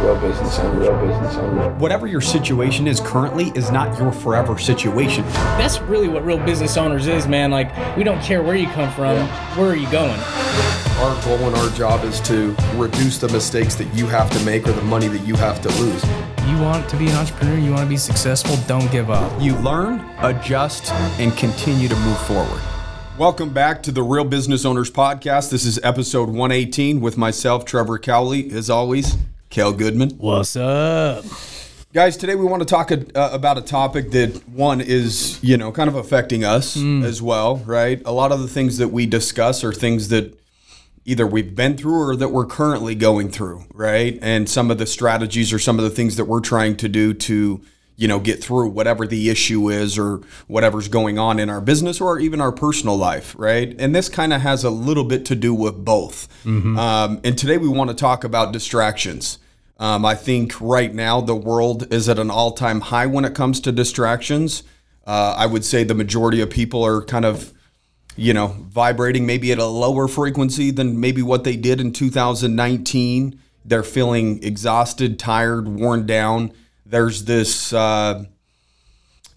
Real business owner, real business owner. Whatever your situation is currently is not your forever situation. That's really what real business owners is, man. Like, we don't care where you come from, where are you going? Our goal and our job is to reduce the mistakes that you have to make or the money that you have to lose. You want to be an entrepreneur, you want to be successful, don't give up. You learn, adjust, and continue to move forward. Welcome back to the Real Business Owners Podcast. This is episode 118 with myself, Trevor Cowley, as always, Kel Goodman. What's up? Guys, today we want to talk uh, about a topic that one is, you know, kind of affecting us as well, right? A lot of the things that we discuss are things that either we've been through or that we're currently going through, right? And some of the strategies or some of the things that we're trying to do to, you know, get through whatever the issue is or whatever's going on in our business or even our personal life, right? And this kind of has a little bit to do with both. Um, and today we want to talk about distractions. Um, I think right now the world is at an all time high when it comes to distractions. Uh, I would say the majority of people are kind of, you know, vibrating maybe at a lower frequency than maybe what they did in 2019. They're feeling exhausted, tired, worn down. There's this. Uh,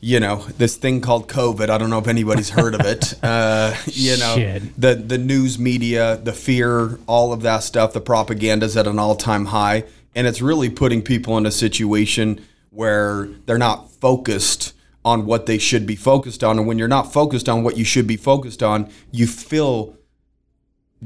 you know this thing called COVID. I don't know if anybody's heard of it. Uh, you know Shit. the the news media, the fear, all of that stuff. The propaganda is at an all time high, and it's really putting people in a situation where they're not focused on what they should be focused on. And when you're not focused on what you should be focused on, you feel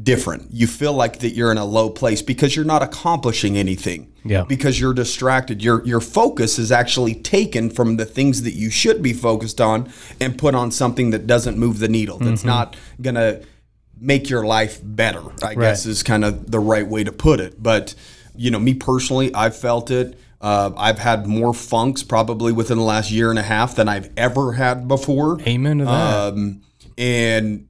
different. You feel like that you're in a low place because you're not accomplishing anything. Yeah. Because you're distracted. Your your focus is actually taken from the things that you should be focused on and put on something that doesn't move the needle. That's not going to make your life better. I guess is kind of the right way to put it. But you know, me personally, I've felt it. Uh, I've had more funks probably within the last year and a half than I've ever had before Amen to that. um, and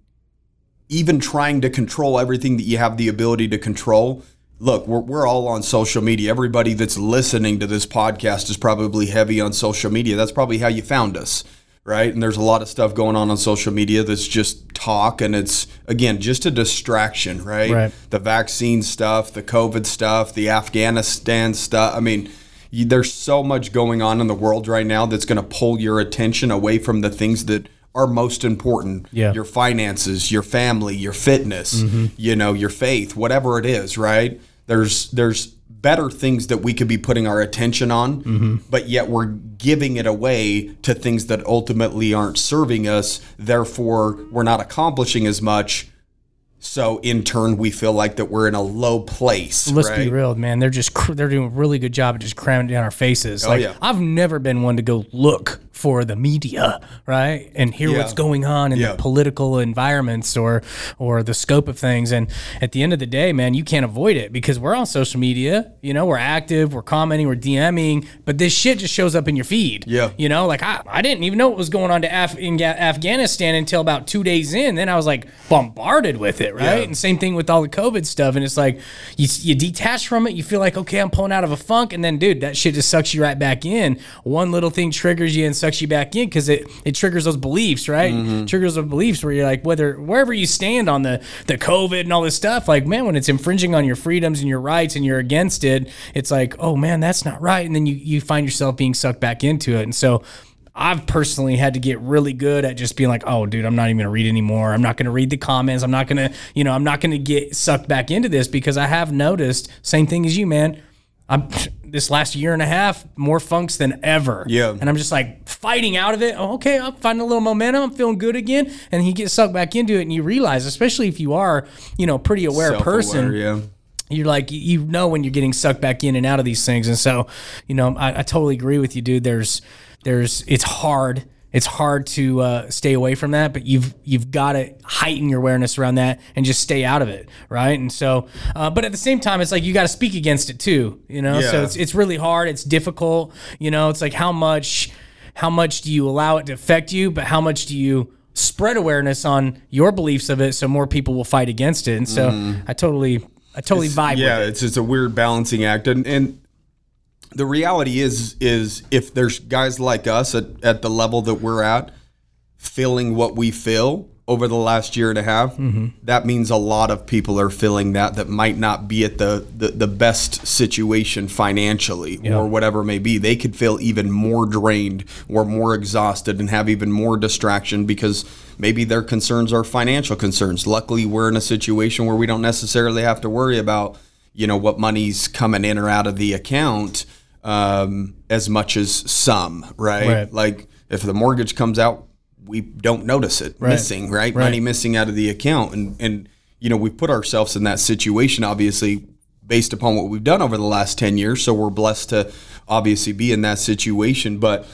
even trying to control everything that you have the ability to control. Look, we're, we're all on social media. Everybody that's listening to this podcast is probably heavy on social media. That's probably how you found us, right? And there's a lot of stuff going on on social media that's just talk, and it's again just a distraction, right? Right. The vaccine stuff, the COVID stuff, the Afghanistan stuff. I mean, you, there's so much going on in the world right now that's going to pull your attention away from the things that are most important. Yeah. Your finances, your family, your fitness, mm-hmm. you know, your faith, whatever it is, right? There's there's better things that we could be putting our attention on, mm-hmm. but yet we're giving it away to things that ultimately aren't serving us. Therefore, we're not accomplishing as much. So in turn, we feel like that we're in a low place. Let's right? be real, man. They're just cr- they're doing a really good job of just cramming it down our faces. Oh, like Oh, yeah. I've never been one to go look for the media, right, and hear Yeah. what's going on in Yeah. the political environments or or the scope of things. And at the end of the day, man, you can't avoid it because we're on social media. You know, we're active, we're commenting, we're DMing, but this shit just shows up in your feed. Yeah. You know, like I, I didn't even know what was going on to Af- in Ga- Afghanistan until about two days in. Then I was like bombarded with it, right? Yeah. And same thing with all the COVID stuff. And it's like you, you detach from it. You feel like, okay, I'm pulling out of a funk. And then, dude, that shit just sucks you right back in. One little thing triggers you and sucks you back in because it, it triggers those beliefs, right? Mm-hmm. Triggers those beliefs where you're like, whether wherever you stand on the, the COVID and all this stuff, like, man, when it's infringing on your freedoms and your rights and you're against it, it's like, oh, man, that's not right. And then you, you find yourself being sucked back into it. And so, I've personally had to get really good at just being like, oh, dude, I'm not even gonna read anymore. I'm not gonna read the comments. I'm not gonna, you know, I'm not gonna get sucked back into this because I have noticed same thing as you, man. I'm this last year and a half more funks than ever. Yeah. and I'm just like fighting out of it. Oh, okay, I'm finding a little momentum. I'm feeling good again, and he gets sucked back into it, and you realize, especially if you are, you know, pretty aware Self-aware, person, yeah. you're like you know when you're getting sucked back in and out of these things and so you know i, I totally agree with you dude there's there's it's hard it's hard to uh, stay away from that but you've you've got to heighten your awareness around that and just stay out of it right? And so uh, but at the same time it's like you got to speak against it too you know? So it's, it's really hard it's difficult you know? It's like how much how much do you allow it to affect you but how much do you spread awareness on your beliefs of it so more people will fight against it? And so i totally i totally vibe Mm-hmm. yeah, with it. it's it's a weird balancing act, and and the reality is is if there's guys like us at, at the level that we're at, feeling what we feel, over the last year and a half, mm-hmm. that means a lot of people are feeling that that might not be at the the, the best situation financially or whatever it may be. They could feel even more drained or more exhausted and have even more distraction because maybe their concerns are financial concerns. Luckily, we're in a situation where we don't necessarily have to worry about you know what money's coming in or out of the account um, as much as some, right? Right. Like if the mortgage comes out, we don't notice it missing, right? Money missing out of the account, and and you know we put ourselves in that situation, obviously, based upon what we've done over the last ten years. So we're blessed to obviously be in that situation, but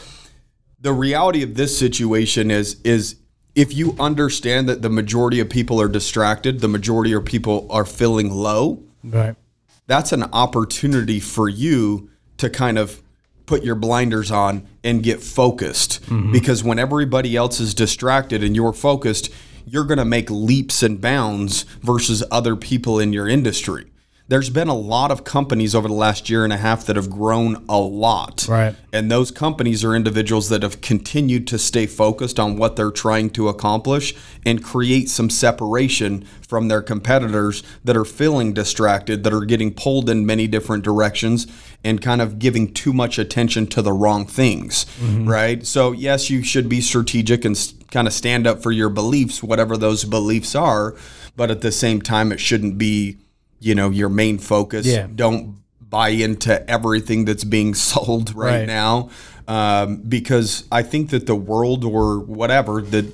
the reality of this situation is is if you understand that the majority of people are distracted, the majority of people are feeling low, Right. that's an opportunity for you to kind of put your blinders on and get focused. Mm-hmm. Because when everybody else is distracted and you're focused you're going to make leaps and bounds versus other people in your industry. There's been a lot of companies over the last year and a half that have grown a lot. Right. and those companies are individuals that have continued to stay focused on what they're trying to accomplish and create some separation from their competitors that are feeling distracted, that are getting pulled in many different directions and kind of giving too much attention to the wrong things, right? So, yes, you should be strategic and kind of stand up for your beliefs, whatever those beliefs are, but at the same time, it shouldn't be, you know, your main focus. Yeah. Don't buy into everything that's being sold right, Right. now um, because I think that the world or whatever the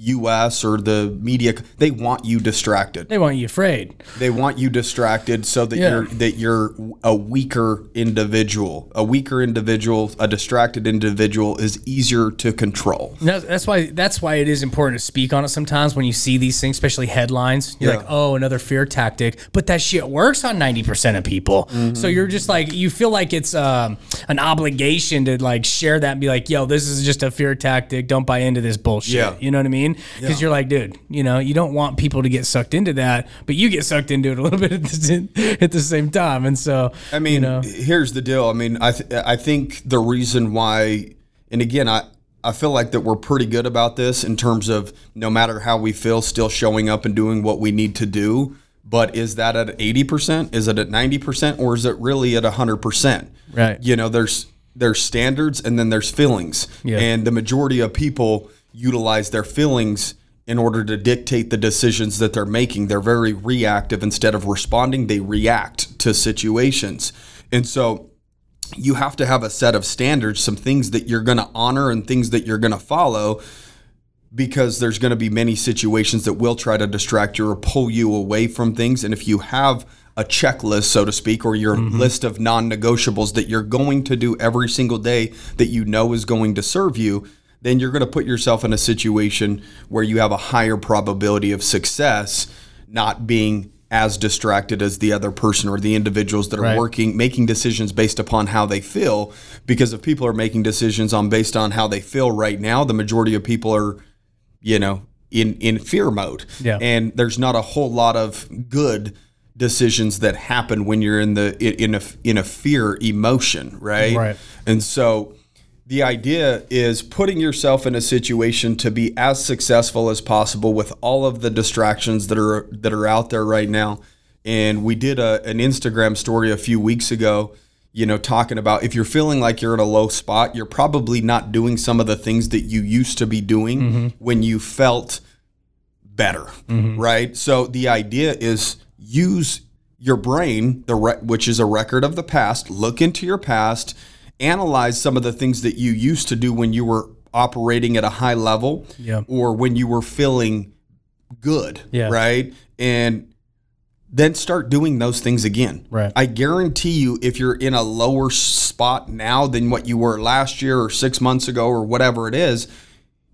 U.S. or the media they want you distracted. They want you afraid. They want you distracted so that Yeah. you're that you're a weaker individual. A weaker individual, a distracted individual is easier to control. And That's, that's why that's why it is important to speak on it sometimes when you see these things, especially headlines. You're Yeah. like, oh, another fear tactic, but that shit works on ninety percent of people. Mm-hmm. So you're just like you feel like it's um, an obligation to like share that and be like, yo, this is just a fear tactic. Don't buy into this bullshit. Yeah. You know what I mean? Because you're like, dude, you know, you don't want people to get sucked into that, but you get sucked into it a little bit at the, at the same time. And so I mean, you know, here's the deal. I mean, I th- I think the reason why, and again, I I feel like that we're pretty good about this in terms of no matter how we feel, still showing up and doing what we need to do. But is that at eighty percent? Is it at ninety percent, or is it really at hundred percent? Right. You know, there's there's standards and then there's feelings, Yeah. and the majority of people utilize their feelings in order to dictate the decisions that they're making. They're very reactive instead of responding, they react to situations. And so you have to have a set of standards, some things that you're going to honor and things that you're going to follow because there's going to be many situations that will try to distract you or pull you away from things. And if you have a checklist, so to speak, or your mm-hmm. list of non negotiables that you're going to do every single day that you know is going to serve you, then you're going to put yourself in a situation where you have a higher probability of success not being as distracted as the other person or the individuals that are Right. working making decisions based upon how they feel because if people are making decisions on based on how they feel right now the majority of people are you know in in fear mode Yeah. and there's not a whole lot of good decisions that happen when you're in the in a in a fear emotion right Right. and so the idea is putting yourself in a situation to be as successful as possible with all of the distractions that are that are out there right now. And we did a, an Instagram story a few weeks ago, you know, talking about if you're feeling like you're in a low spot, you're probably not doing some of the things that you used to be doing mm-hmm. when you felt better, mm-hmm. right? So the idea is use your brain, the re- which is a record of the past. Look into your past, analyze some of the things that you used to do when you were operating at a high level, Yeah. or when you were feeling good, Yeah. right? And then start doing those things again. Right. I guarantee you, if you're in a lower spot now than what you were last year or six months ago or whatever it is,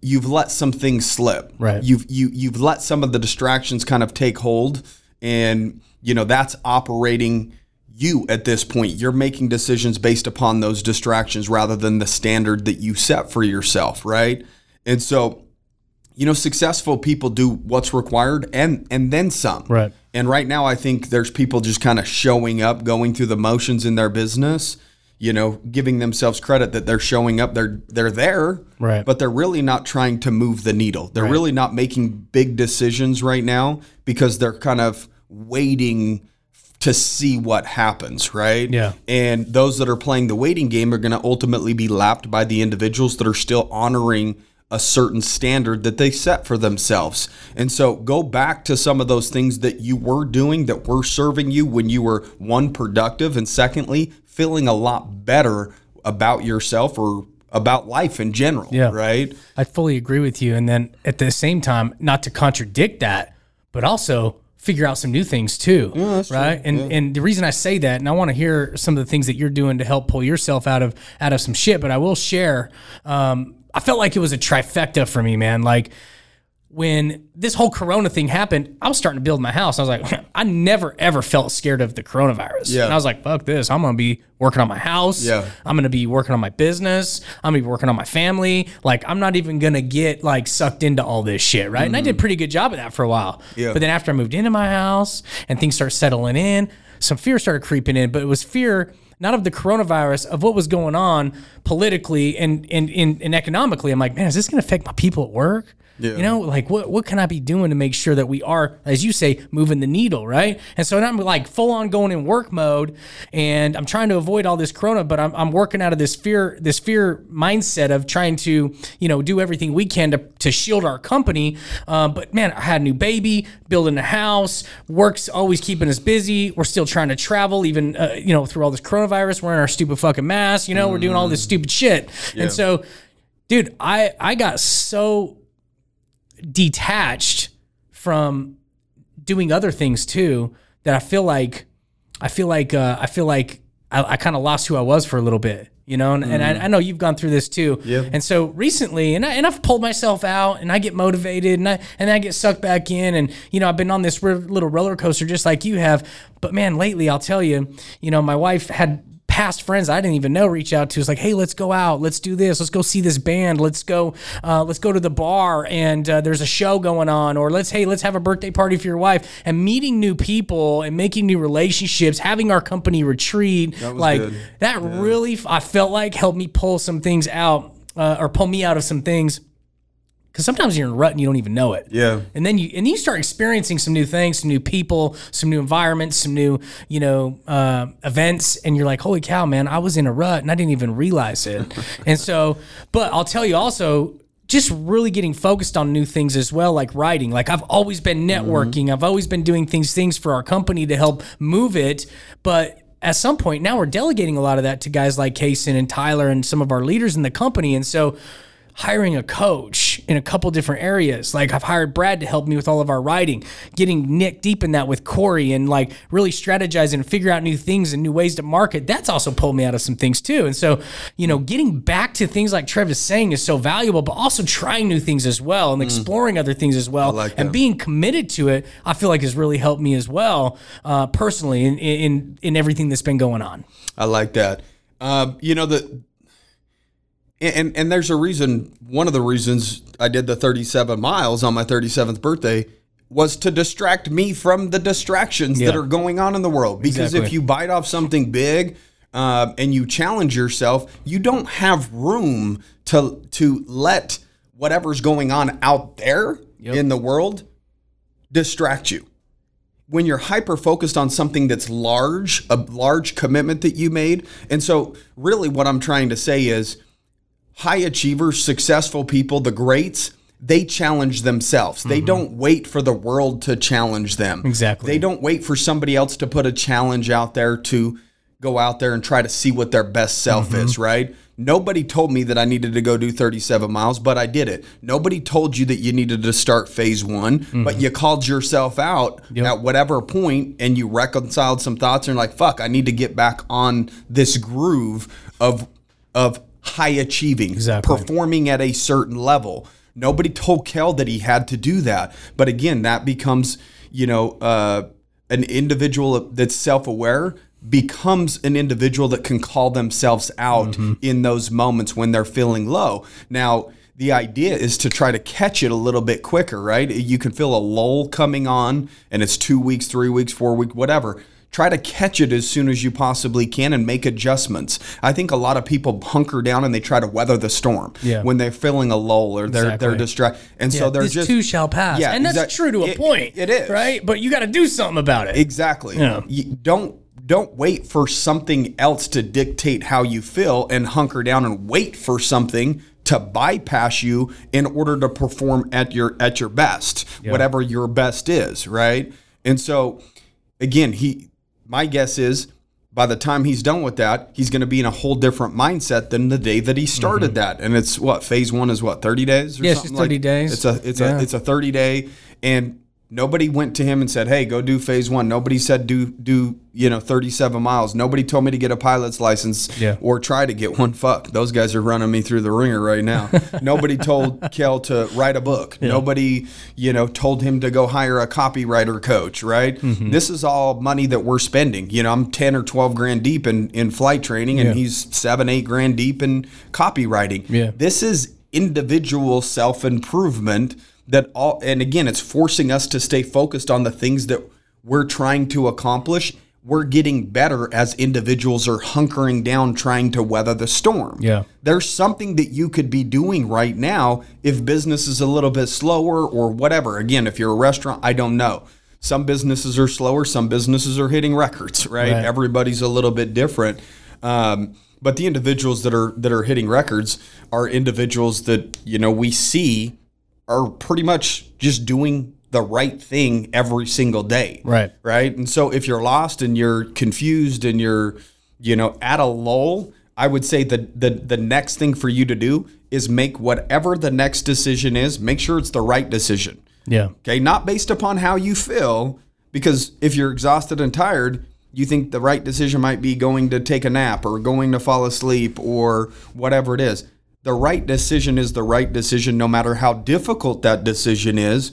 you've let some things slip. Right. You've you you've let some of the distractions kind of take hold, and you know that's operating you at this point. You're making decisions based upon those distractions rather than the standard that you set for yourself, right? And so you know successful people do what's required and and then some Right. and right now i think there's people just kind of showing up going through the motions in their business you know, giving themselves credit that they're showing up. They're they're there, Right. But they're really not trying to move the needle. They're really not making big decisions right now because they're kind of waiting to see what happens, right? Yeah. And those that are playing the waiting game are going to ultimately be lapped by the individuals that are still honoring a certain standard that they set for themselves. And so go back to some of those things that you were doing that were serving you when you were one productive and secondly feeling a lot better about yourself or about life in general, Yeah. right? I fully agree with you. And then at the same time, not to contradict that, but also figure out some new things too. right. And and the reason I say that, and I want to hear some of the things that you're doing to help pull yourself out of out of some shit, but I will share. Um, I felt like it was a trifecta for me, man. Like when this whole corona thing happened, I was starting to build my house. I was like, I never ever felt scared of the coronavirus. Yeah. And I was like, fuck this. I'm gonna be working on my house. Yeah. I'm gonna be working on my business. I'm gonna be working on my family. Like I'm not even gonna get like sucked into all this shit, right? And I did a pretty good job of that for a while. Yeah. But then after I moved into my house and things started settling in, some fear started creeping in. But it was fear not of the coronavirus, of what was going on politically and and, and, and economically. I'm like, man, is this gonna affect my people at work? You know, like what what can I be doing to make sure that we are, as you say, moving the needle, right? And so I'm like full on going in work mode, and I'm trying to avoid all this corona, but I'm, I'm working out of this fear this fear mindset of trying to you know do everything we can to, to shield our company. Um, but man, I had a new baby, building a house, work's always keeping us busy. We're still trying to travel, even uh, you know through all this coronavirus. Wearing our stupid fucking masks, you know, we're doing all this stupid shit, and so, dude, I I got so detached from doing other things too that I feel like I feel like uh, I feel like I, I kind of lost who I was for a little bit, you know. And, and I, I know you've gone through this too. Yeah. And so recently, and I, and I've pulled myself out, and I get motivated, and I and I get sucked back in, and you know I've been on this r- little roller coaster just like you have. But man, lately I'll tell you, you know, my wife had past friends I didn't even know reach out to. It's like, hey, let's go out, let's do this, let's go see this band, let's go, uh, let's go to the bar, and uh, there's a show going on, or let's hey, let's have a birthday party for your wife, and meeting new people and making new relationships, having our company retreat, like good. that really, I felt like helped me pull some things out, uh, or pull me out of some things. Because sometimes you're in a rut and you don't even know it. Yeah. And then you and you start experiencing some new things, some new people, some new environments, some new you know uh, events, and you're like, holy cow, man! I was in a rut and I didn't even realize it. and so, but I'll tell you also. Just really getting focused on new things as well, like writing. Like I've always been networking. I've always been doing things things for our company to help move it. But at some point now we're delegating a lot of that to guys like Kason and Tyler and some of our leaders in the company. And so hiring a coach in a couple different areas. Like I've hired Brad to help me with all of our writing, getting Nick deep in that with Corey and like really strategizing and figure out new things and new ways to market. That's also pulled me out of some things too. And so, you know, getting back to things like Trev is saying is so valuable, but also trying new things as well and exploring other things as well. like and being committed to it, I feel like has really helped me as well, uh, personally in, in, in everything that's been going on. I like that. Um, you know the and and there's a reason. One of the reasons I did the 37 miles on my 37th birthday was to distract me from the distractions that are going on in the world. Because if you bite off something big um, and you challenge yourself, you don't have room to to let whatever's going on out there in the world distract you when you're hyper focused on something that's large, a large commitment that you made. And so, really, what I'm trying to say is high achievers, successful people, the greats, they challenge themselves. They mm-hmm. don't wait for the world to challenge them. Exactly. They don't wait for somebody else to put a challenge out there to go out there and try to see what their best self mm-hmm. is, right? Nobody told me that I needed to go do 37 miles, but I did it. Nobody told you that you needed to start phase one, but mm-hmm. you called yourself out at whatever point and you reconciled some thoughts and you're like, fuck, I need to get back on this groove of of high achieving, Exactly. performing at a certain level. Nobody told Kel that he had to do that. But again, that becomes, you know, uh, an individual that's self aware becomes an individual that can call themselves out in those moments when they're feeling low. Now, the idea is to try to catch it a little bit quicker, right? You can feel a lull coming on and it's two weeks, three weeks, four weeks, whatever. Try to catch it as soon as you possibly can and make adjustments. I think a lot of people hunker down and they try to weather the storm Yeah. when they're feeling a lull or they're they're Exactly. distracted, and so they're this just too shall pass. Yeah, and that's exact- true to a it- point. it is. right, but you got to do something about it. Exactly. Yeah. You don't don't wait for something else to dictate how you feel and hunker down and wait for something to bypass you in order to perform at your at your best, whatever your best is, right? And so again, he my guess is by the time he's done with that, he's going to be in a whole different mindset than the day that he started that. And it's what phase one is what thirty days. Or Mm-hmm. It's 30 like- days. It's a it's Yeah. a it's a thirty day, and nobody went to him and said, "Hey, go do phase one." Nobody said do do you know thirty seven miles. Nobody told me to get a pilot's license Yeah. or try to get one. Fuck, those guys are running me through the ringer right now. nobody told Kel to write a book. Nobody you know told him to go hire a copywriter coach. Right. Mm-hmm. This is all money that we're spending. You know, I'm ten or twelve grand deep in in flight training, and Yeah. he's seven eight grand deep in copywriting. Yeah. This is individual self improvement that all, and again, it's forcing us to stay focused on the things that we're trying to accomplish. We're getting better as individuals are hunkering down trying to weather the storm. Yeah. There's something that you could be doing right now if business is a little bit slower or whatever. Again, if you're a restaurant, I don't know. Some businesses are slower, some businesses are hitting records, right? Right. Everybody's a little bit different. Um, but the individuals that are that are hitting records are individuals that you know we see are pretty much just doing the right thing every single day. Right. Right. And so if you're lost and you're confused and you're, you know, at a lull, I would say that the the next thing for you to do is make whatever the next decision is, make sure it's the right decision. yeah. Okay, not based upon how you feel, because if you're exhausted and tired, you think the right decision might be going to take a nap or going to fall asleep or whatever it is. The right decision is the right decision, no matter how difficult that decision is.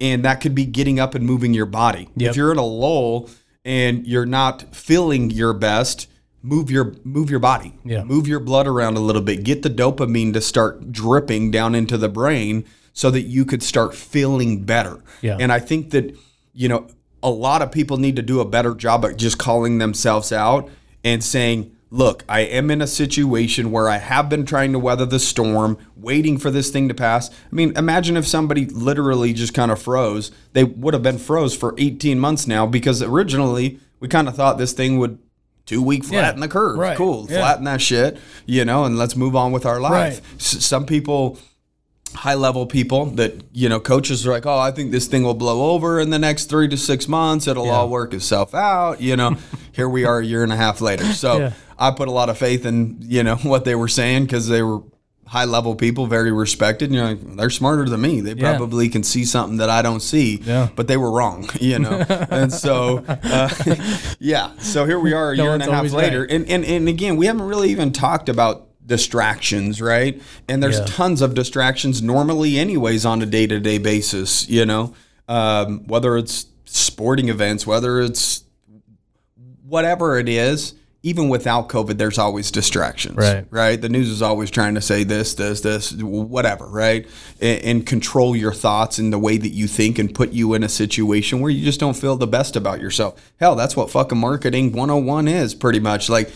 And that could be getting up and moving your body. Yep. If you're in a lull and you're not feeling your best, move your move your body. Yeah. Move your blood around a little bit. Get the dopamine to start dripping down into the brain so that you could start feeling better. Yeah. And I think that, you know, a lot of people need to do a better job at just calling themselves out and saying, look, I am in a situation where I have been trying to weather the storm, waiting for this thing to pass. I mean, imagine if somebody literally just kind of froze. They would have been froze for 18 months now because originally we kind of thought this thing would two week flatten Yeah, the curve. right, Cool. yeah. Flatten that shit, you know, and let's move on with our life. Right. S- some people high level people that you know coaches are like oh i think this thing will blow over in the next three to six months it'll all work itself out you know here we are a year and a half later so Yeah. I put a lot of faith in you know what they were saying because they were high level people very respected you know they're smarter than me they Yeah. probably can see something that i don't see Yeah. but they were wrong you know and so uh, yeah so here we are a No year and a half later right. and, and and again we haven't really even talked about distractions right and there's Yeah. tons of distractions normally anyways on a day-to-day basis you know um, whether it's sporting events whether it's whatever it is even without covid there's always distractions Right. right the news is always trying to say this this this whatever right and, and control your thoughts and the way that you think and put you in a situation where you just don't feel the best about yourself hell that's what fucking marketing 101 is pretty much like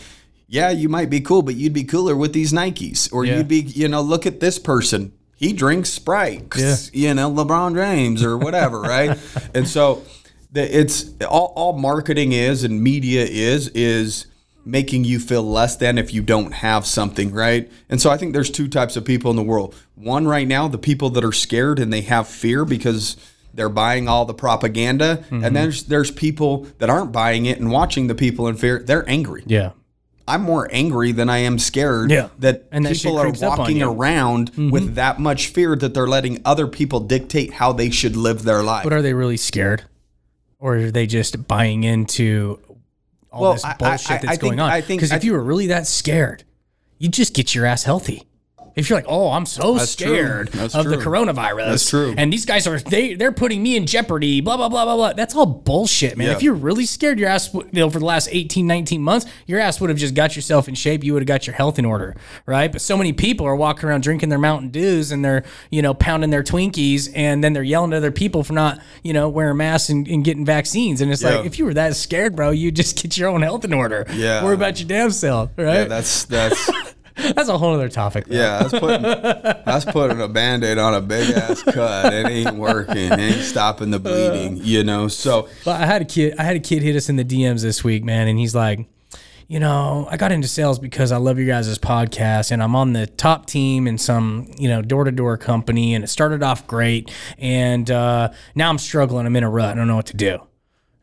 yeah, you might be cool, but you'd be cooler with these Nikes. Or Yeah. you'd be, you know, look at this person. He drinks Sprite, 'cause, you know, LeBron James or whatever, right? And so the, it's all, all marketing is and media is, is making you feel less than if you don't have something, right? And so I think there's two types of people in the world. One right now, the people that are scared and they have fear because they're buying all the propaganda. Mm-hmm. And then there's, there's people that aren't buying it and watching the people in fear. They're angry. Yeah. I'm more angry than I am scared Yeah. that And people shit are creeps up on walking you. Mm-hmm. around with that much fear that they're letting other people dictate how they should live their life. But are they really scared? Or are they just buying into all Well, this I- I- bullshit I that's think- going on? I think- Because if you were really that scared, you'd just get your ass healthy. If you're like, oh, I'm so That's true. scared of the coronavirus, That's true. and these guys are they they're putting me in jeopardy, blah blah blah blah blah. That's all bullshit, man. Yeah. If you're really scared, your ass you know for the last 18, 19 months, your ass would have just got yourself in shape. You would have got your health in order, right? But so many people are walking around drinking their Mountain Dews and they're you know pounding their Twinkies, and then they're yelling at other people for not you know wearing masks and, and getting vaccines. And it's Yeah. like if you were that scared, bro, you just get your own health in order. Yeah. worry about your damn self, right? Yeah, that's that's That's a whole other topic. bro. yeah, that's putting that's putting a band-aid on a big ass cut. It ain't working. It ain't stopping the bleeding, you know. So But I had a kid. I had a kid hit us in the DMs this week, man, and he's like, you know, I got into sales because I love your guys' podcast, and I'm on the top team in some, you know, door to door company, and it started off great, and uh, now I'm struggling. I'm in a rut. I don't know what to do.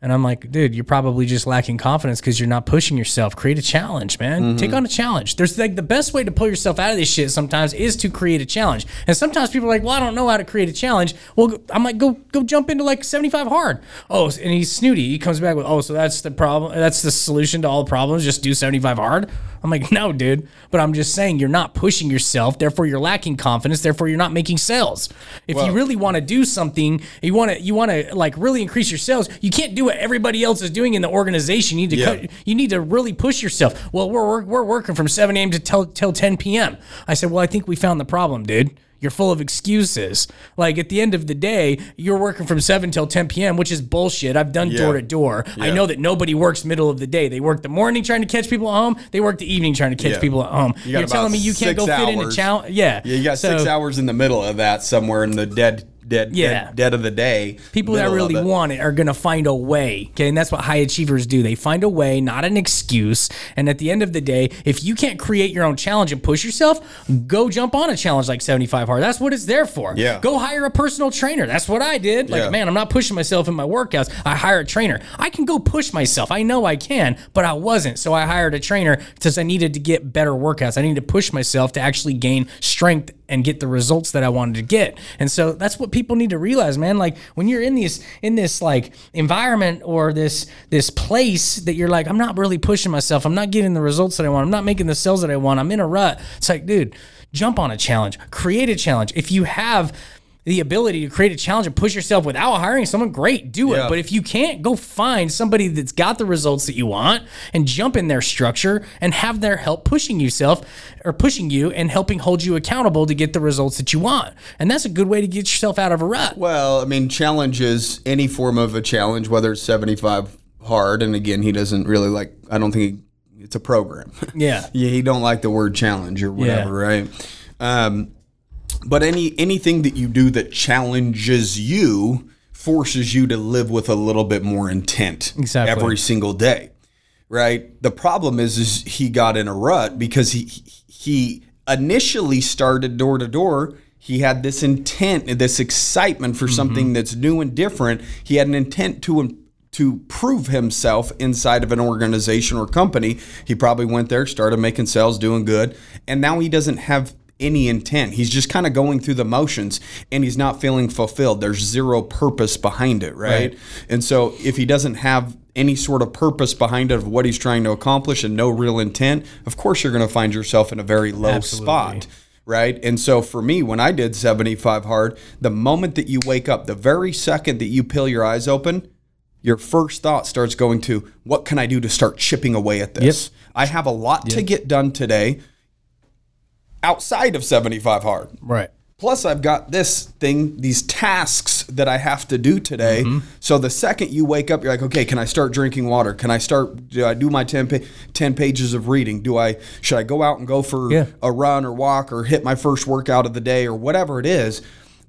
And I'm like, dude, you're probably just lacking confidence because you're not pushing yourself. Create a challenge, man. Mm-hmm. Take on a challenge. There's like the best way to pull yourself out of this shit sometimes is to create a challenge. And sometimes people are like, well, I don't know how to create a challenge. Well, I'm like, go go jump into like 75 hard. Oh, and he's snooty. He comes back with, oh, so that's the problem. That's the solution to all problems. Just do 75 hard. I'm like, no, dude. But I'm just saying you're not pushing yourself. Therefore, you're lacking confidence. Therefore, you're not making sales. If you really want to do something, you want to you want to like really increase your sales. You can't do what everybody else is doing in the organization. You need to Yeah. cut, you need to really push yourself. Well, we're we're, we're working from 7 a.m. to till, till 10 p.m. I said, well, I think we found the problem, dude. You're full of excuses. Like at the end of the day, you're working from 7 till 10 p.m., which is bullshit. I've done door to door. I know that nobody works middle of the day. They work the morning trying to catch people at home. They work the evening trying to catch Yeah. people at home. You you're telling me you can't go fit in a hours. challenge? Yeah. yeah, you got six hours in the middle of that somewhere in the dead dead Yeah. dead, dead of the day. People that really want it are going to find a way. Okay. And that's what high achievers do. They find a way, not an excuse. And at the end of the day, if you can't create your own challenge and push yourself, go jump on a challenge like 75 hard. That's what it's there for. Yeah. Go hire a personal trainer. That's what I did. Like, Yeah. man, I'm not pushing myself in my workouts. I hire a trainer. I can go push myself. I know I can, but I wasn't. So I hired a trainer because I needed to get better workouts. I needed to push myself to actually gain strength and get the results that I wanted to get. And so that's what people need to realize, man. Like when you're in these in this like environment or this this place that you're like, I'm not really pushing myself. I'm not getting the results that I want. I'm not making the sales that I want. I'm in a rut. It's like, dude, jump on a challenge. Create a challenge. If you have the ability to create a challenge and push yourself without hiring someone, great, do it. Yeah. But if you can't, go find somebody that's got the results that you want and jump in their structure and have their help pushing yourself or pushing you and helping hold you accountable to get the results that you want. And that's a good way to get yourself out of a rut. Well, I mean, challenge is any form of a challenge, whether it's 75 hard. And again, he doesn't really like, I don't think he, it's a program. Yeah. yeah, he don't like the word challenge or whatever, right? Um, but any anything that you do that challenges you forces you to live with a little bit more intent Exactly. every single day, right? The problem is, is he got in a rut because he he initially started door to door. He had this intent, this excitement for mm-hmm. something that's new and different. He had an intent to to prove himself inside of an organization or company. He probably went there, started making sales, doing good, and now he doesn't have any intent. He's just kind of going through the motions and he's not feeling fulfilled. There's zero purpose behind it, right? Right. And so if he doesn't have any sort of purpose behind it of what he's trying to accomplish and no real intent, of course you're going to find yourself in a very low Absolutely. spot. Right. And so for me, when I did 75 hard, the moment that you wake up, the very second that you peel your eyes open, your first thought starts going to what can I do to start chipping away at this? I have a lot to get done today outside of 75 hard. Right. Plus, I've got this thing, these tasks that I have to do today. Mm-hmm. So the second you wake up, you're like, okay, can I start drinking water? Can I start? Do I do my 10, pa- 10 pages of reading? Do I should I go out and go for Yeah. a run or walk or hit my first workout of the day or whatever it is?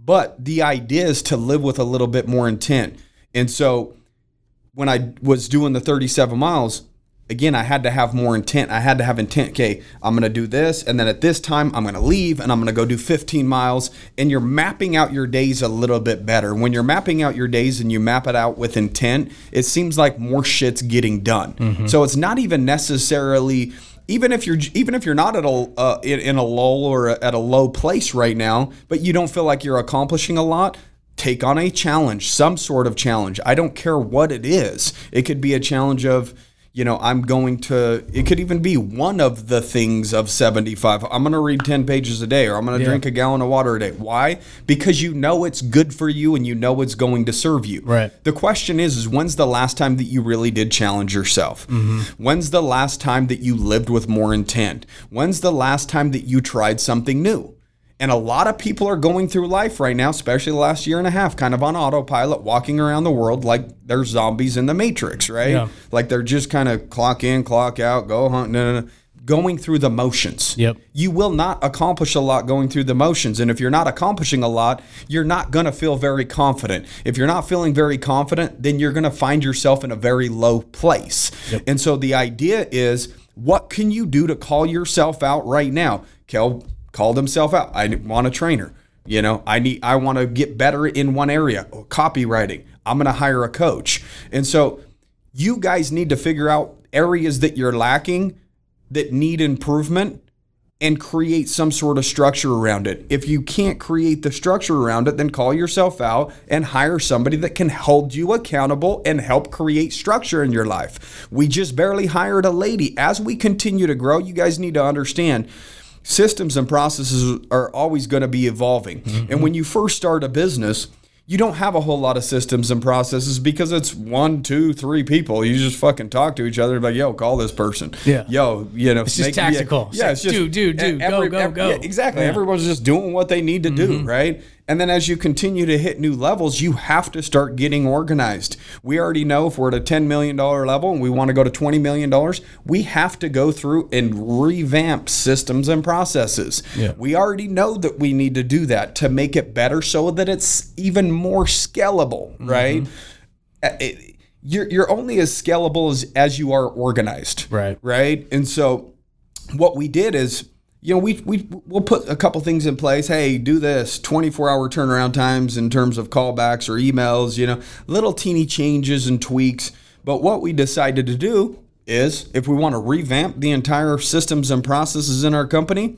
But the idea is to live with a little bit more intent. And so when I was doing the 37 miles, again, I had to have more intent. I had to have intent. Okay, I'm going to do this. And then at this time, I'm going to leave and I'm going to go do 15 miles. And you're mapping out your days a little bit better. When you're mapping out your days and you map it out with intent, it seems like more shit's getting done. So it's not even necessarily. Even if you're even if you're not at a uh, in, in a lull or at a low place right now, but you don't feel like you're accomplishing a lot, take on a challenge, some sort of challenge. I don't care what it is. It could be a challenge of, you know, I'm going to, it could even be one of the things of 75. I'm going to read 10 pages a day or I'm going to Yeah. drink a gallon of water a day. Why? Because you know it's good for you and you know it's going to serve you. Right. The question is, is when's the last time that you really did challenge yourself? Mm-hmm. When's the last time that you lived with more intent? When's the last time that you tried something new? And a lot of people are going through life right now, especially the last year and a half, kind of on autopilot, walking around the world like they're zombies in the Matrix, right? Yeah. Like they're just kind of clock in, clock out, go hunt, no, no, no. Going through the motions. Yep. You will not accomplish a lot going through the motions. And if you're not accomplishing a lot, you're not going to feel very confident. If you're not feeling very confident, then you're going to find yourself in a very low place. And so the idea is what can you do to call yourself out right now? Kel called himself out. I want a trainer. You know, I need I want to get better in one area, oh, copywriting. I'm going to hire a coach. And so you guys need to figure out areas that you're lacking that need improvement and create some sort of structure around it. If you can't create the structure around it, then call yourself out and hire somebody that can hold you accountable and help create structure in your life. We just barely hired a lady. As we continue to grow, you guys need to understand systems and processes are always going to be evolving. And when you first start a business, you don't have a whole lot of systems and processes because it's one, two, three people. You just fucking talk to each other like, yo, call this person. Yeah. Yo, you know, It's just tactical. It's Yeah, like, it's just do, do, do, go, go, go. yeah, exactly. Yeah. Everyone's just doing what they need to do, Mm-hmm. right? And then as you continue to hit new levels, you have to start getting organized. We already know if we're at a $10 million level and we want to go to $20 million, we have to go through and revamp systems and processes. Yeah. We already know that we need to do that to make it better so that it's even more scalable, Mm-hmm. right? Uh, it- you're, you're only as scalable as, as you are organized Right. right? And so what we did is, you know, we we we'll put a couple things in place. Hey, do this 24 hour turnaround times in terms of callbacks or emails, you know, little teeny changes and tweaks. But what we decided to do is if we want to revamp the entire systems and processes in our company,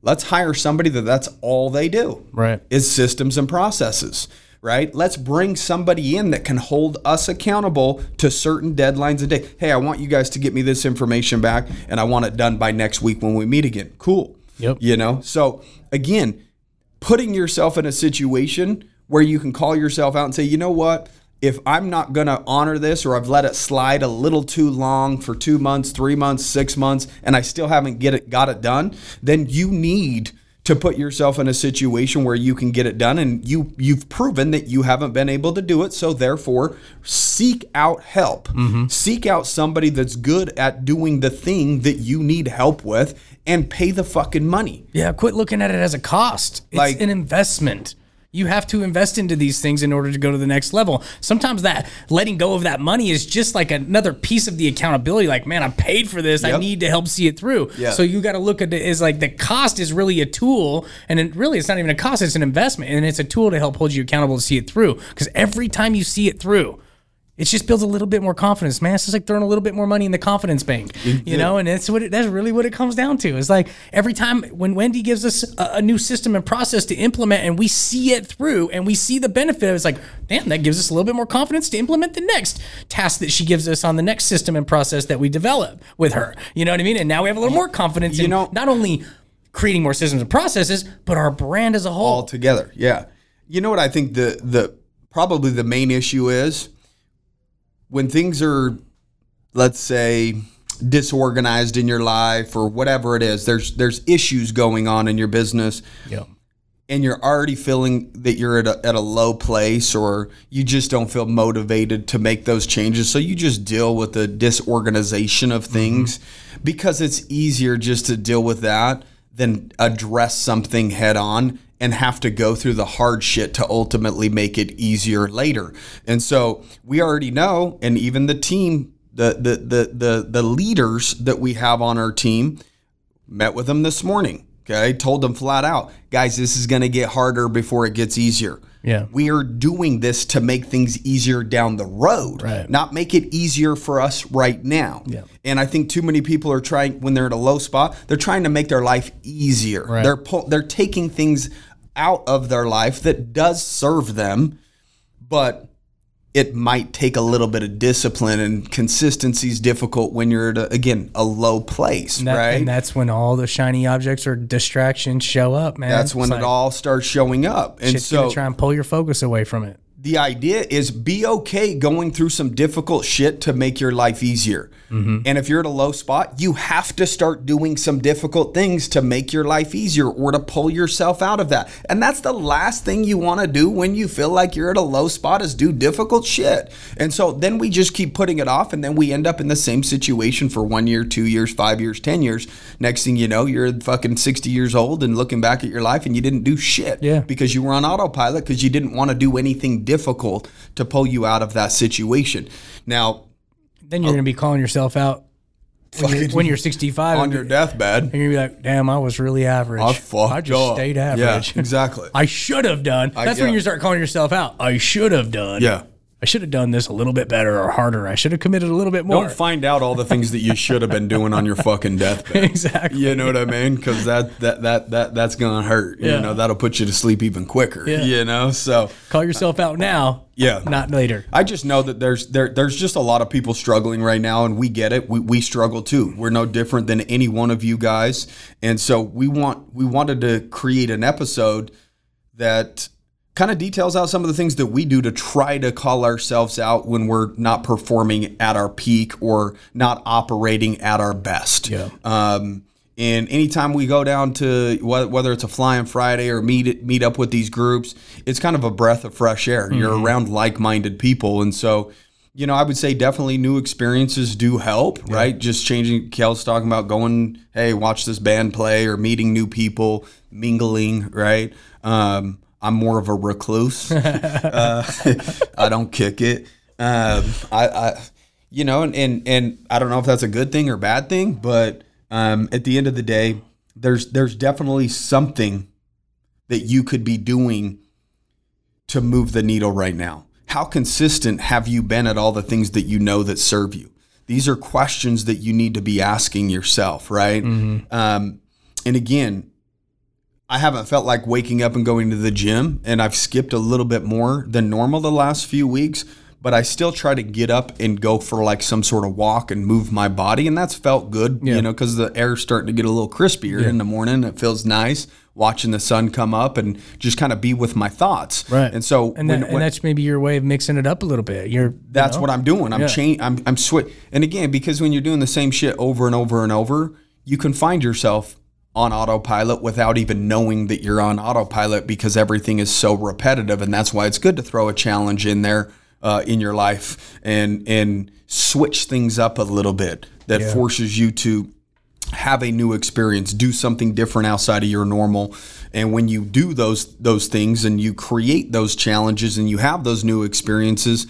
let's hire somebody that that's all they do Right. is systems and processes, right? Let's bring somebody in that can hold us accountable to certain deadlines a day. Hey, I want you guys to get me this information back and I want it done by next week when we meet again. Cool. Yep. You know? So again, putting yourself in a situation where you can call yourself out and say, you know what? If I'm not going to honor this or I've let it slide a little too long for two months, three months, six months, and I still haven't get it got it done, then you need to put yourself in a situation where you can get it done and you you've proven that you haven't been able to do it so therefore seek out help mm-hmm. seek out somebody that's good at doing the thing that you need help with and pay the fucking money Yeah, quit looking at it as a cost. It's Like- an investment. You have to invest into these things in order to go to the next level. Sometimes that letting go of that money is just like another piece of the accountability. Like, man, I paid for this. I need to help see it through. Yeah. So you got to look at it as like the cost is really a tool, and it really it's not even a cost; it's an investment, and it's a tool to help hold you accountable to see it through. Because every time you see it through. It just builds a little bit more confidence, man. It's just like throwing a little bit more money in the confidence bank, you know. And that's what it, that's really what it comes down to. It's like every time when Wendy gives us a, a new system and process to implement, and we see it through, and we see the benefit, it's like, damn, that gives us a little bit more confidence to implement the next task that she gives us on the next system and process that we develop with her. You know what I mean? And now we have a little more confidence You in know- not only creating more systems and processes, but our brand as a whole. all together. Yeah. You know what I think the the probably the main issue is when things are let's say disorganized in your life or whatever it is there's there's issues going on in your business. Yeah. and you're already feeling that you're at a, at a low place or you just don't feel motivated to make those changes. So you just deal with the disorganization of mm-hmm. things because it's easier just to deal with that than address something head on and have to go through the hard shit to ultimately make it easier later and so we already know and even the team the the the the, the leaders that we have on our team met with them this morning. Okay, told them flat out, guys, this is going to get harder before it gets easier. Yeah. we are doing this to make things easier down the road, Right. not make it easier for us right now. Yeah. And I think too many people are trying when they're at a low spot, they're trying to make their life easier. Right. They're pull, they're taking things out of their life that does serve them, but it might take a little bit of discipline and consistency is difficult when you're at a, again a low place, And, that- right? and that's when all the shiny objects or distractions show up, man. That's when It's it like, all starts showing up. And so try and pull your focus away from it. The idea is be okay going through some difficult shit to make your life easier. Mm-hmm. And if you're at a low spot, you have to start doing some difficult things to make your life easier or to pull yourself out of that. And that's the last thing you want to do when you feel like you're at a low spot is do difficult shit. And so then we just keep putting it off and then we end up in the same situation for 1 year, 2 years, 5 years, 10 years. Next thing you know, you're fucking 60 years old and looking back at your life and you didn't do shit Yeah. because you were on autopilot because you didn't want to do anything difficult to pull you out of that situation. Now, Then you're uh, gonna be calling yourself out when you're, when you're 65 on your deathbed, and you're be like, "Damn, I was really average. I fucked I just up. stayed average. Yeah, exactly. I should have done." That's yeah. when you start calling yourself out. I should have done. yeah. I should have done this a little bit better or harder. I should have committed a little bit more. Don't find out all the things that you should have been doing on your fucking deathbed. exactly. You know what I mean? Because that, that that that that's gonna hurt. Yeah. You know that'll put you to sleep even quicker. Yeah. You know, so Call yourself out now. Yeah. Not later. I just know that there's there there's just a lot of people struggling right now, and we get it. We, we struggle too. We're no different than any one of you guys, and so we want we wanted to create an episode that kind of details out some of the things that we do to try to call ourselves out when we're not performing at our peak or not operating at our best. Yeah. Um, and anytime we go down to whether it's a flying Friday or meet meet up with these groups, it's kind of a breath of fresh air. You're around like-minded people, and so you know I would say definitely new experiences do help. Right, just changing. Kel's talking about going, hey, watch this band play, or meeting new people, mingling. Right. Um, I'm more of a recluse. uh, I don't kick it. Um, I, I, you know, and, and and I don't know if that's a good thing or bad thing, but um, at the end of the day, there's there's definitely something that you could be doing to move the needle right now. How consistent have you been at all the things that you know that serve you? These are questions that you need to be asking yourself, right? Um, and again, I haven't felt like waking up and going to the gym, and I've skipped a little bit more than normal the last few weeks. But I still try to get up and go for like some sort of walk and move my body, and that's felt good, Yeah. you know, because the air's starting to get a little crispier in the morning. It feels nice watching the sun come up and just kind of be with my thoughts. Right. And so, And, when- that, when- and that's maybe your way of mixing it up a little bit. You're that's what I'm doing. I'm Yeah. change. I'm I'm switch. And again, because when you're doing the same shit over and over and over, you can find yourself on autopilot without even knowing that you're on autopilot because everything is so repetitive, and that's why it's good to throw a challenge in there uh, in your life and and switch things up a little bit that forces you to have a new experience, do something different outside of your normal. And when you do those those things and you create those challenges and you have those new experiences,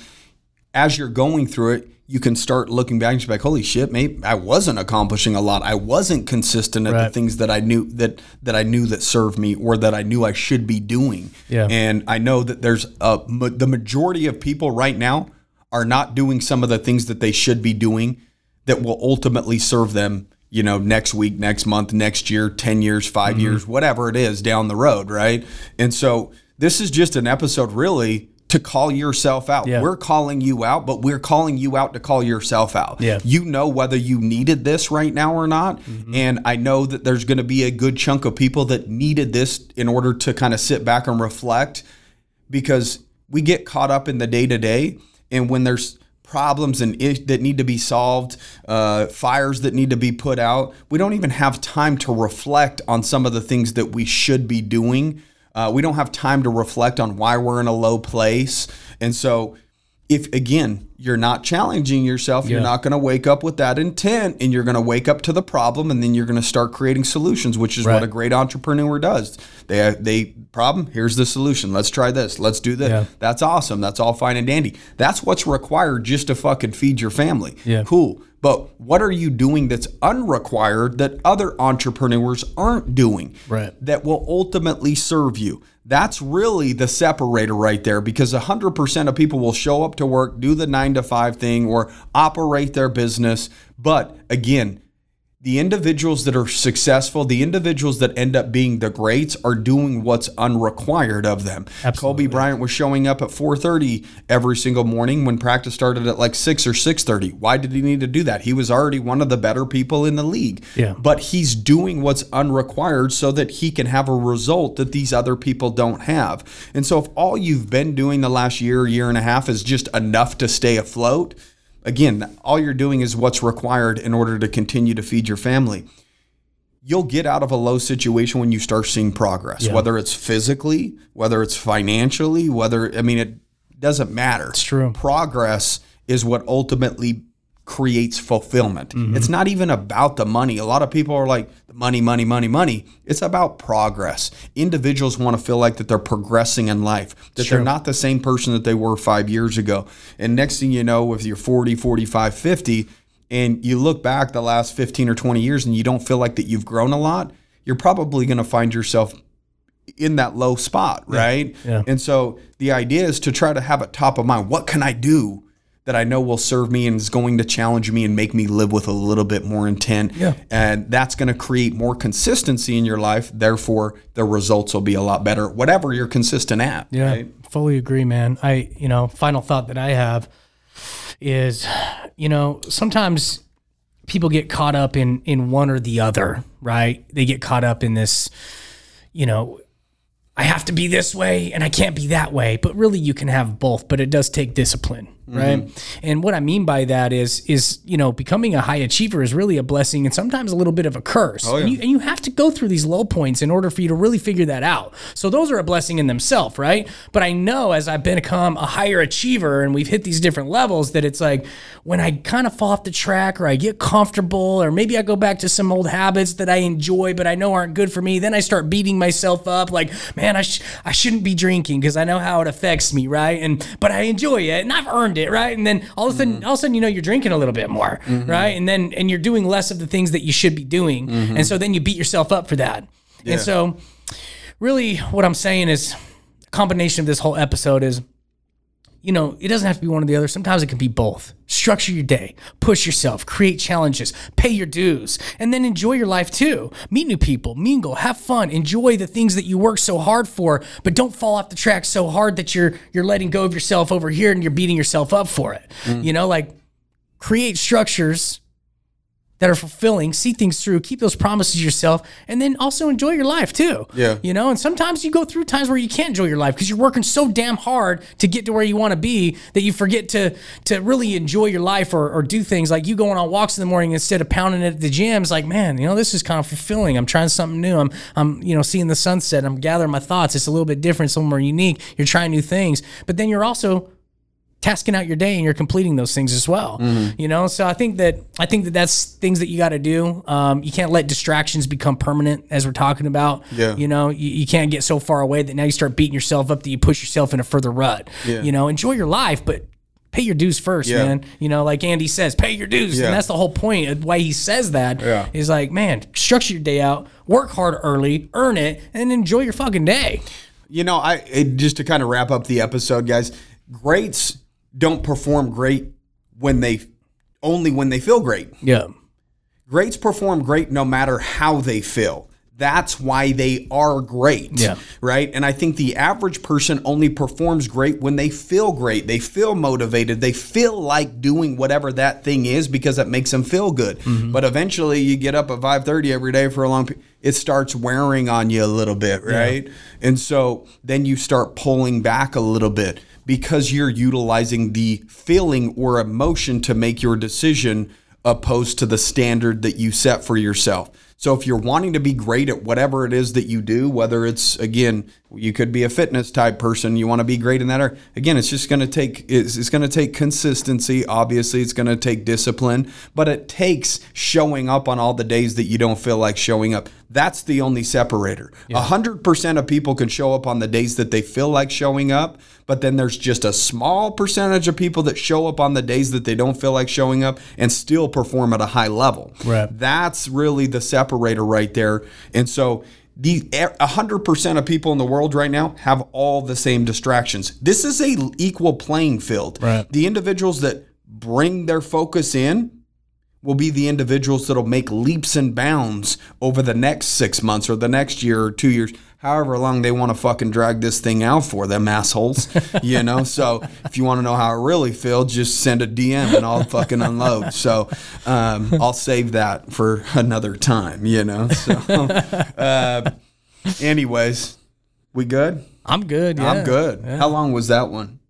as you're going through it, you can start looking back and you're like, holy shit, maybe I wasn't accomplishing a lot. I wasn't consistent at the things that I knew that that I knew that served me or that I knew I should be doing. Yeah. And I know that there's a the majority of people right now are not doing some of the things that they should be doing that will ultimately serve them, you know, next week, next month, next year, 10 years, 5 Mm-hmm. years, whatever it is down the road, right? And so this is just an episode really to call yourself out. Yeah. We're calling you out, but we're calling you out to call yourself out. Yeah. You know whether you needed this right now or not. Mm-hmm. And I know that there's going to be a good chunk of people that needed this in order to kind of sit back and reflect because we get caught up in the day to day. And when there's problems and that need to be solved, uh, fires that need to be put out, we don't even have time to reflect on some of the things that we should be doing. Uh, we don't have time to reflect on why we're in a low place. And so, if again, you're not challenging yourself, you're not going to wake up with that intent and you're going to wake up to the problem and then you're going to start creating solutions, which is what a great entrepreneur does. They they problem, here's the solution. Let's try this. Let's do this. Yeah. That's awesome. That's all fine and dandy. That's what's required just to fucking feed your family. Yeah. Cool. But what are you doing that's unrequired that other entrepreneurs aren't doing? Right. That will ultimately serve you. That's really the separator right there because 100% of people will show up to work, do the nine to five thing, or operate their business. But again, the individuals that are successful, the individuals that end up being the greats are doing what's unrequired of them. Absolutely. Kobe Bryant was showing up at 4:30 every single morning when practice started at like 6 or 6:30. Why did he need to do that? He was already one of the better people in the league. Yeah. But he's doing what's unrequired so that he can have a result that these other people don't have. And so if all you've been doing the last year, year and a half is just enough to stay afloat, again, all you're doing is what's required in order to continue to feed your family. You'll get out of a low situation when you start seeing progress, whether it's physically, whether it's financially, whether, I mean, it doesn't matter. It's true. Progress is what ultimately creates fulfillment. Mm-hmm. It's not even about the money. A lot of people are like, money, money, money, money. It's about progress. Individuals want to feel like that they're progressing in life, that they're not the same person that they were five years ago. And next thing you know, if you're 40, 45, 50, and you look back the last 15 or 20 years and you don't feel like that you've grown a lot, you're probably going to find yourself in that low spot, right? Yeah. And so the idea is to try to have it top of mind. What can I do that I know will serve me and is going to challenge me and make me live with a little bit more intent? Yeah. And that's going to create more consistency in your life. Therefore, the results will be a lot better, whatever you're consistent at. Yeah, Right? fully agree, man. I, you know, final thought that I have is, you know, sometimes people get caught up in in one or the other, right? They get caught up in this, you know, I have to be this way and I can't be that way. But really, you can have both. But it does take discipline, Mm-hmm. right? And what I mean by that is, is you know, becoming a high achiever is really a blessing and sometimes a little bit of a curse. Oh, and, you, and you have to go through these low points in order for you to really figure that out. So those are a blessing in themselves, right? But I know as I've become a higher achiever and we've hit these different levels that it's like when I kind of fall off the track or I get comfortable or maybe I go back to some old habits that I enjoy but I know aren't good for me, then I start beating myself up like, man, I sh- I shouldn't be drinking because I know how it affects me, right? And but I enjoy it and I've earned it, right? And then all of a sudden, mm-hmm. all of a sudden, you know, you're drinking a little bit more, mm-hmm. right? And then and you're doing less of the things that you should be doing, mm-hmm. and so then you beat yourself up for that. And so, really, what I'm saying is, combination of this whole episode is you know, it doesn't have to be one or the other. Sometimes it can be both. Structure your day, push yourself, create challenges, pay your dues, and then enjoy your life too. Meet new people, mingle, have fun, enjoy the things that you work so hard for, but don't fall off the track so hard that you're you're letting go of yourself over here and you're beating yourself up for it. Mm. You know, like create structures that are fulfilling, see things through, keep those promises yourself, and then also enjoy your life too. Yeah. You know, and sometimes you go through times where you can't enjoy your life because you're working so damn hard to get to where you want to be that you forget to to really enjoy your life or, or do things like you going on walks in the morning instead of pounding it at the gym. It's like, man, you know, this is kind of fulfilling. I'm trying something new. I'm I'm, you know, seeing the sunset. I'm gathering my thoughts. It's a little bit different, some more unique. You're trying new things. But then you're also tasking out your day and you're completing those things as well you know so i think that i think that that's things that you got to do um, you can't let distractions become permanent as we're talking about Yeah. you know you, you can't get so far away that now you start beating yourself up that you push yourself in a further rut Yeah. you know enjoy your life but pay your dues first Yeah. man you know like andy says pay your dues Yeah. and that's the whole point of why he says that Yeah. like man structure your day out work hard early earn it and enjoy your fucking day You know, I it, just to kind of wrap up the episode, guys. Greats don't perform great when they only when they feel great. yeah Greats perform great no matter how they feel. That's why they are great. Yeah. Right. And I think the average person only performs great when they feel great. They feel motivated. They feel like doing whatever that thing is because it makes them feel good. Mm-hmm. But eventually you get up at 5:30 every day for a long it starts wearing on you a little bit, right? And so then you start pulling back a little bit because you're utilizing the feeling or emotion to make your decision opposed to the standard that you set for yourself. So if you're wanting to be great at whatever it is that you do, whether it's again, you could be a fitness type person, you want to be great in that area. Again, it's just going to take it's, it's going to take consistency. Obviously, it's going to take discipline, but it takes showing up on all the days that you don't feel like showing up. That's the only separator. A hundred percent of people can show up on the days that they feel like showing up, but then there's just a small percentage of people that show up on the days that they don't feel like showing up and still perform at a high level. Right. That's really the separator right there. And so the a hundred percent of people in the world right now have all the same distractions. This is a equal playing field. Right. The individuals that bring their focus in will be the individuals that'll make leaps and bounds over the next six months or the next year or two years, however long they want to fucking drag this thing out for them assholes. you know, so if you want to know how I really feel, just send a DM and I'll fucking unload. So um, I'll save that for another time. You know, so uh, anyways, we good? I'm good. Yeah. I'm good. How long was that one?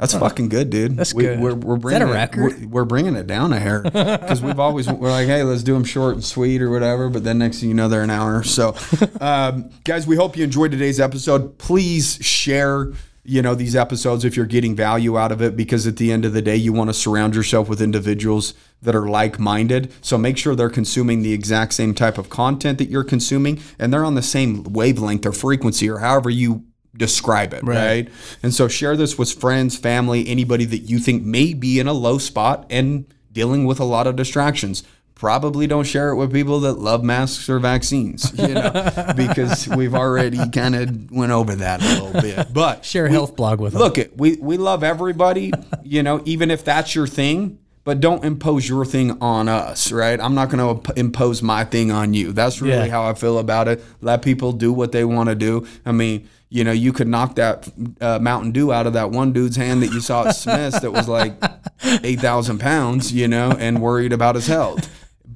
That's fucking good, dude. That's we, good. We're, we're Is bringing that a it- record? we're, we're bringing it down a hair because we've always we're like, hey, let's do them short and sweet or whatever. But then next thing you know, they're an hour. So, um, guys, we hope you enjoyed today's episode. Please share. You know these episodes if you're getting value out of it because at the end of the day you want to surround yourself with individuals that are like-minded so make sure they're consuming the exact same type of content that you're consuming and they're on the same wavelength or frequency or however you describe it, right. And so share this with friends, family, anybody that you think may be in a low spot and dealing with a lot of distractions. Probably don't share it with people that love masks or vaccines, you know, because we've already kind of went over that a little bit. But Share a health blog with them. look it, we we love everybody, you know, even if that's your thing, but don't impose your thing on us, right? I'm not going to impose my thing on you. That's really Yeah. how I feel about it. Let people do what they want to do. I mean, you know, you could knock that uh, Mountain Dew out of that one dude's hand that you saw at Smith's that was like eight thousand pounds, you know, and worried about his health.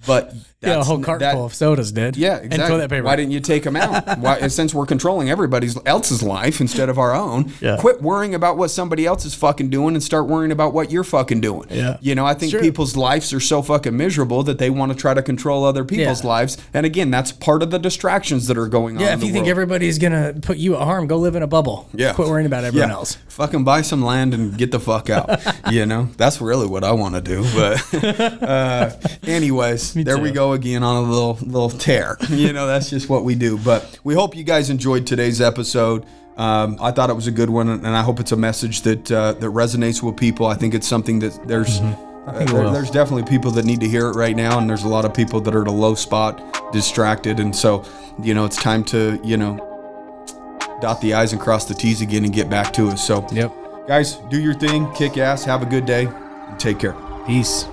But yeah, a whole cart that- full of sodas did. yeah, And exactly. toilet paper. Why didn't you take them out? Why, since we're controlling everybody else's life instead of our own, Yeah. quit worrying about what somebody else is fucking doing and start worrying about what you're fucking doing. Yeah. You know, I think Sure. people's lives are so fucking miserable that they want to try to control other people's Yeah. lives. And again, that's part of the distractions that are going on. yeah, if you think everybody's gonna put you at harm, go live in a bubble. Yeah. Quit worrying about everyone Yeah. else. Fucking buy some land and get the fuck out. you know, that's really what I want to do. But, uh, anyways, there we go again on a little little tear. You know, that's just what we do. But we hope you guys enjoyed today's episode. Um, I thought it was a good one, and I hope it's a message that uh, that resonates with people. I think it's something that there's. think uh, there- there's definitely people that need to hear it right now, and there's a lot of people that are at a low spot, distracted, and so you know it's time to you know dot the i's and cross the t's again and get back to us. So Yep. Guys, do your thing, kick ass, have a good day, and take care. Peace.